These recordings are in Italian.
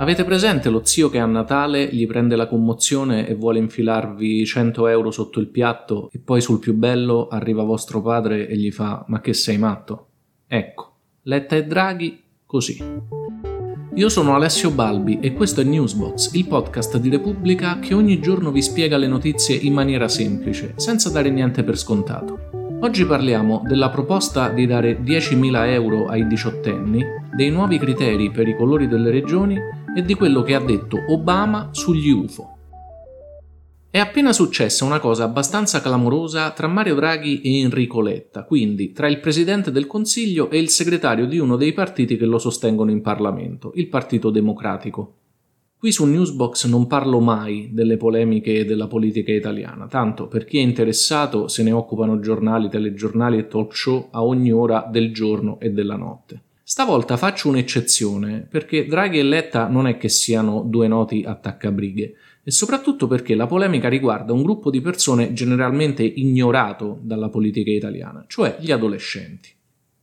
Avete presente lo zio che a Natale gli prende la commozione e vuole infilarvi 100 euro sotto il piatto e poi sul più bello arriva vostro padre e gli fa ma che sei matto? Ecco, Letta e Draghi così. Io sono Alessio Balbi e questo è Newsbox, il podcast di Repubblica che ogni giorno vi spiega le notizie in maniera semplice, senza dare niente per scontato. Oggi parliamo della proposta di dare 10.000 euro ai diciottenni, dei nuovi criteri per i colori delle regioni e di quello che ha detto Obama sugli UFO. È appena successa una cosa abbastanza clamorosa tra Mario Draghi e Enrico Letta, quindi tra il Presidente del Consiglio e il segretario di uno dei partiti che lo sostengono in Parlamento, il Partito Democratico. Qui su Newsbox non parlo mai delle polemiche della politica italiana, tanto per chi è interessato se ne occupano giornali, telegiornali e talk show a ogni ora del giorno e della notte. Stavolta faccio un'eccezione perché Draghi e Letta non è che siano due noti attaccabrighe e soprattutto perché la polemica riguarda un gruppo di persone generalmente ignorato dalla politica italiana, cioè gli adolescenti.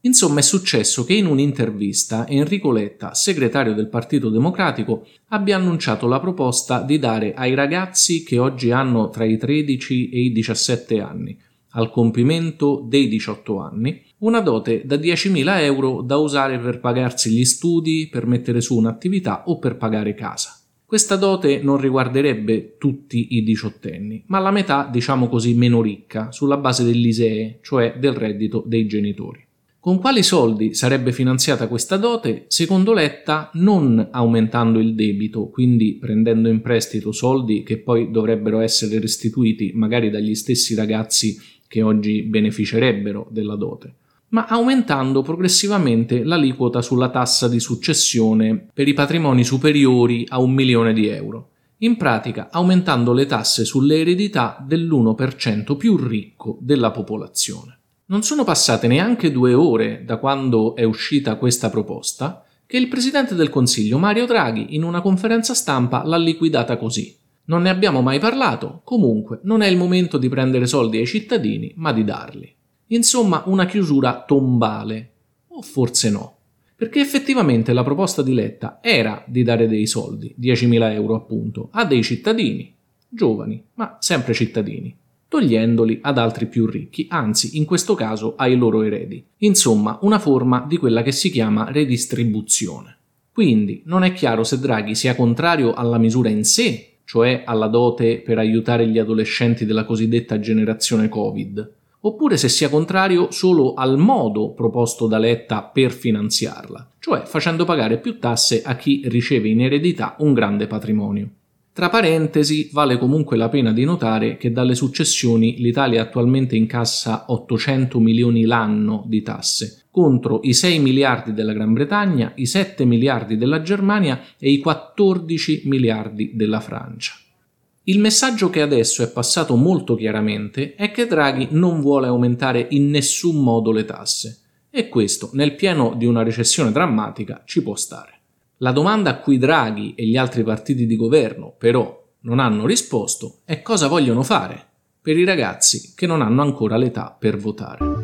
Insomma è successo che in un'intervista Enrico Letta, segretario del Partito Democratico, abbia annunciato la proposta di dare ai ragazzi che oggi hanno tra i 13 e i 17 anni, al compimento dei 18 anni, una dote da 10.000 euro da usare per pagarsi gli studi, per mettere su un'attività o per pagare casa. Questa dote non riguarderebbe tutti i diciottenni, ma la metà, diciamo così, meno ricca, sulla base dell'ISEE, cioè del reddito dei genitori. Con quali soldi sarebbe finanziata questa dote? Secondo Letta non aumentando il debito, quindi prendendo in prestito soldi che poi dovrebbero essere restituiti magari dagli stessi ragazzi che oggi beneficerebbero della dote, ma aumentando progressivamente l'aliquota sulla tassa di successione per i patrimoni superiori a un milione di euro, in pratica aumentando le tasse sulle eredità dell'1% più ricco della popolazione. Non sono passate neanche due ore da quando è uscita questa proposta che il Presidente del Consiglio Mario Draghi in una conferenza stampa l'ha liquidata così. Non ne abbiamo mai parlato, comunque non è il momento di prendere soldi ai cittadini, ma di darli. Insomma, una chiusura tombale. O forse no. Perché effettivamente la proposta di Letta era di dare dei soldi, 10.000 euro appunto, a dei cittadini, giovani, ma sempre cittadini, togliendoli ad altri più ricchi, anzi in questo caso ai loro eredi. Insomma, una forma di quella che si chiama redistribuzione. Quindi non è chiaro se Draghi sia contrario alla misura in sé, cioè alla dote per aiutare gli adolescenti della cosiddetta generazione Covid, oppure se sia contrario solo al modo proposto da Letta per finanziarla, cioè facendo pagare più tasse a chi riceve in eredità un grande patrimonio. Tra parentesi, vale comunque la pena di notare che dalle successioni l'Italia attualmente incassa 800 milioni l'anno di tasse, contro i 6 miliardi della Gran Bretagna, i 7 miliardi della Germania e i 14 miliardi della Francia. Il messaggio che adesso è passato molto chiaramente è che Draghi non vuole aumentare in nessun modo le tasse e questo, nel pieno di una recessione drammatica, ci può stare. La domanda a cui Draghi e gli altri partiti di governo però non hanno risposto è cosa vogliono fare per i ragazzi che non hanno ancora l'età per votare.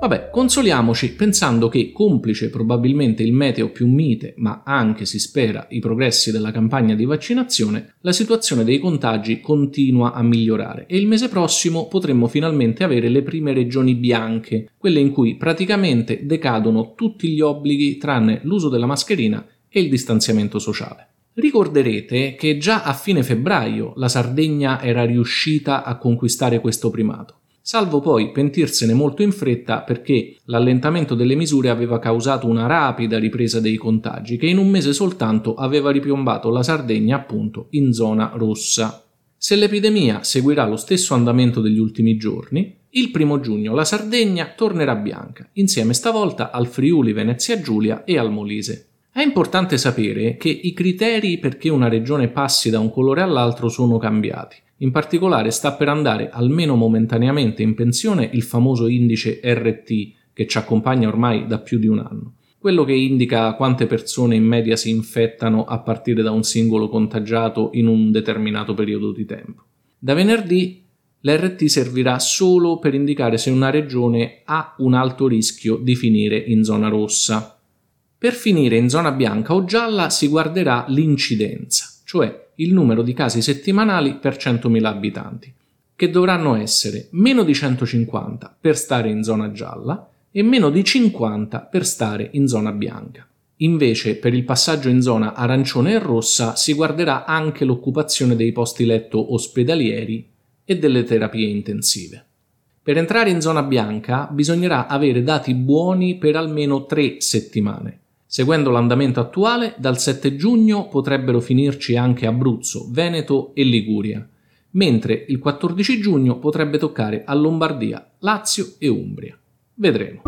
Vabbè, consoliamoci pensando che, complice probabilmente il meteo più mite, ma anche si spera i progressi della campagna di vaccinazione, la situazione dei contagi continua a migliorare e il mese prossimo potremmo finalmente avere le prime regioni bianche, quelle in cui praticamente decadono tutti gli obblighi tranne l'uso della mascherina e il distanziamento sociale. Ricorderete che già a fine febbraio la Sardegna era riuscita a conquistare questo primato salvo poi pentirsene molto in fretta perché l'allentamento delle misure aveva causato una rapida ripresa dei contagi che in un mese soltanto aveva ripiombato la Sardegna appunto in zona rossa. Se l'epidemia seguirà lo stesso andamento degli ultimi giorni, il primo giugno la Sardegna tornerà bianca, insieme stavolta al Friuli Venezia Giulia e al Molise. È importante sapere che i criteri perché una regione passi da un colore all'altro sono cambiati. In particolare sta per andare almeno momentaneamente in pensione il famoso indice RT che ci accompagna ormai da più di un anno, quello che indica quante persone in media si infettano a partire da un singolo contagiato in un determinato periodo di tempo. Da venerdì l'RT servirà solo per indicare se una regione ha un alto rischio di finire in zona rossa. Per finire in zona bianca o gialla si guarderà l'incidenza, cioè il numero di casi settimanali per 100.000 abitanti, che dovranno essere meno di 150 per stare in zona gialla e meno di 50 per stare in zona bianca. Invece, per il passaggio in zona arancione e rossa si guarderà anche l'occupazione dei posti letto ospedalieri e delle terapie intensive. Per entrare in zona bianca bisognerà avere dati buoni per almeno tre settimane, Seguendo l'andamento attuale, dal 7 giugno potrebbero finirci anche Abruzzo, Veneto e Liguria, mentre il 14 giugno potrebbe toccare a Lombardia, Lazio e Umbria. Vedremo.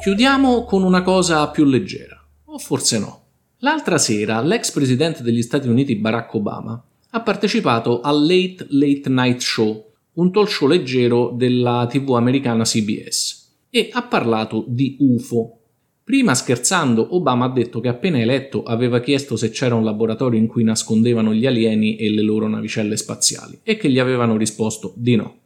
Chiudiamo con una cosa più leggera, o forse no. L'altra sera l'ex presidente degli Stati Uniti Barack Obama ha partecipato al Late Late Night Show, un talk show leggero della TV americana CBS, e ha parlato di UFO, Prima scherzando, Obama ha detto che appena eletto aveva chiesto se c'era un laboratorio in cui nascondevano gli alieni e le loro navicelle spaziali e che gli avevano risposto di no.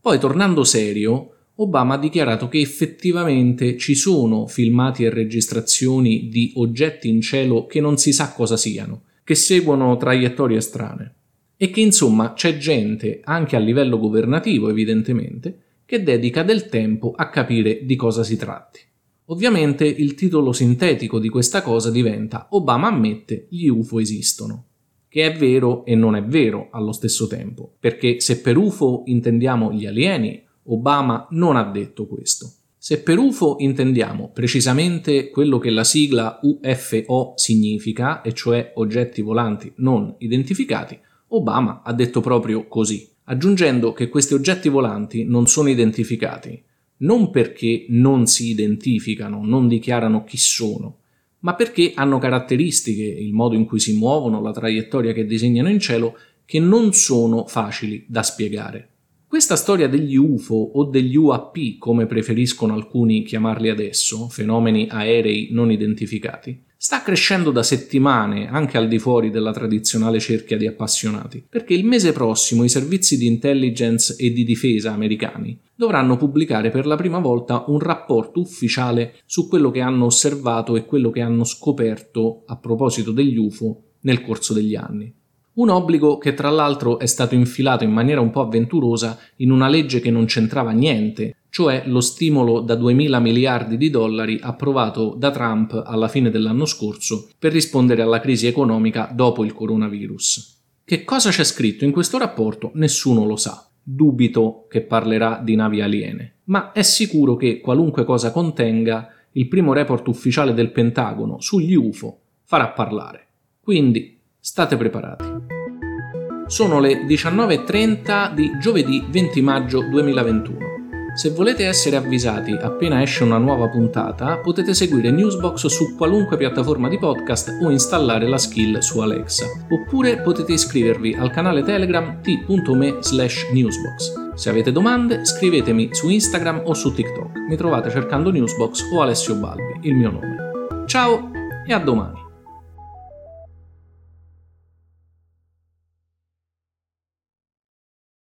Poi, tornando serio, Obama ha dichiarato che effettivamente ci sono filmati e registrazioni di oggetti in cielo che non si sa cosa siano, che seguono traiettorie strane e che insomma c'è gente, anche a livello governativo evidentemente, che dedica del tempo a capire di cosa si tratti. Ovviamente il titolo sintetico di questa cosa diventa Obama ammette gli UFO esistono, che è vero e non è vero allo stesso tempo, perché se per UFO intendiamo gli alieni, Obama non ha detto questo. Se per UFO intendiamo precisamente quello che la sigla UFO significa, e cioè oggetti volanti non identificati, Obama ha detto proprio così, aggiungendo che questi oggetti volanti non sono identificati, non perché non si identificano, non dichiarano chi sono, ma perché hanno caratteristiche, il modo in cui si muovono, la traiettoria che disegnano in cielo, che non sono facili da spiegare. Questa storia degli UFO o degli UAP, come preferiscono alcuni chiamarli adesso, fenomeni aerei non identificati, sta crescendo da settimane anche al di fuori della tradizionale cerchia di appassionati, perché il mese prossimo i servizi di intelligence e di difesa americani dovranno pubblicare per la prima volta un rapporto ufficiale su quello che hanno osservato e quello che hanno scoperto a proposito degli UFO nel corso degli anni. Un obbligo che tra l'altro è stato infilato in maniera un po' avventurosa in una legge che non c'entrava niente, cioè lo stimolo da 2.000 miliardi di dollari approvato da Trump alla fine dell'anno scorso per rispondere alla crisi economica dopo il coronavirus. Che cosa c'è scritto in questo rapporto nessuno lo sa. Dubito che parlerà di navi aliene, ma è sicuro che qualunque cosa contenga, il primo report ufficiale del Pentagono sugli UFO farà parlare. Quindi state preparati. Sono le 19.30 di giovedì 20 maggio 2021. Se volete essere avvisati appena esce una nuova puntata, potete seguire Newsbox su qualunque piattaforma di podcast o installare la skill su Alexa. Oppure potete iscrivervi al canale Telegram t.me slash newsbox. Se avete domande, scrivetemi su Instagram o su TikTok. Mi trovate cercando Newsbox o Alessio Balbi, il mio nome. Ciao e a domani!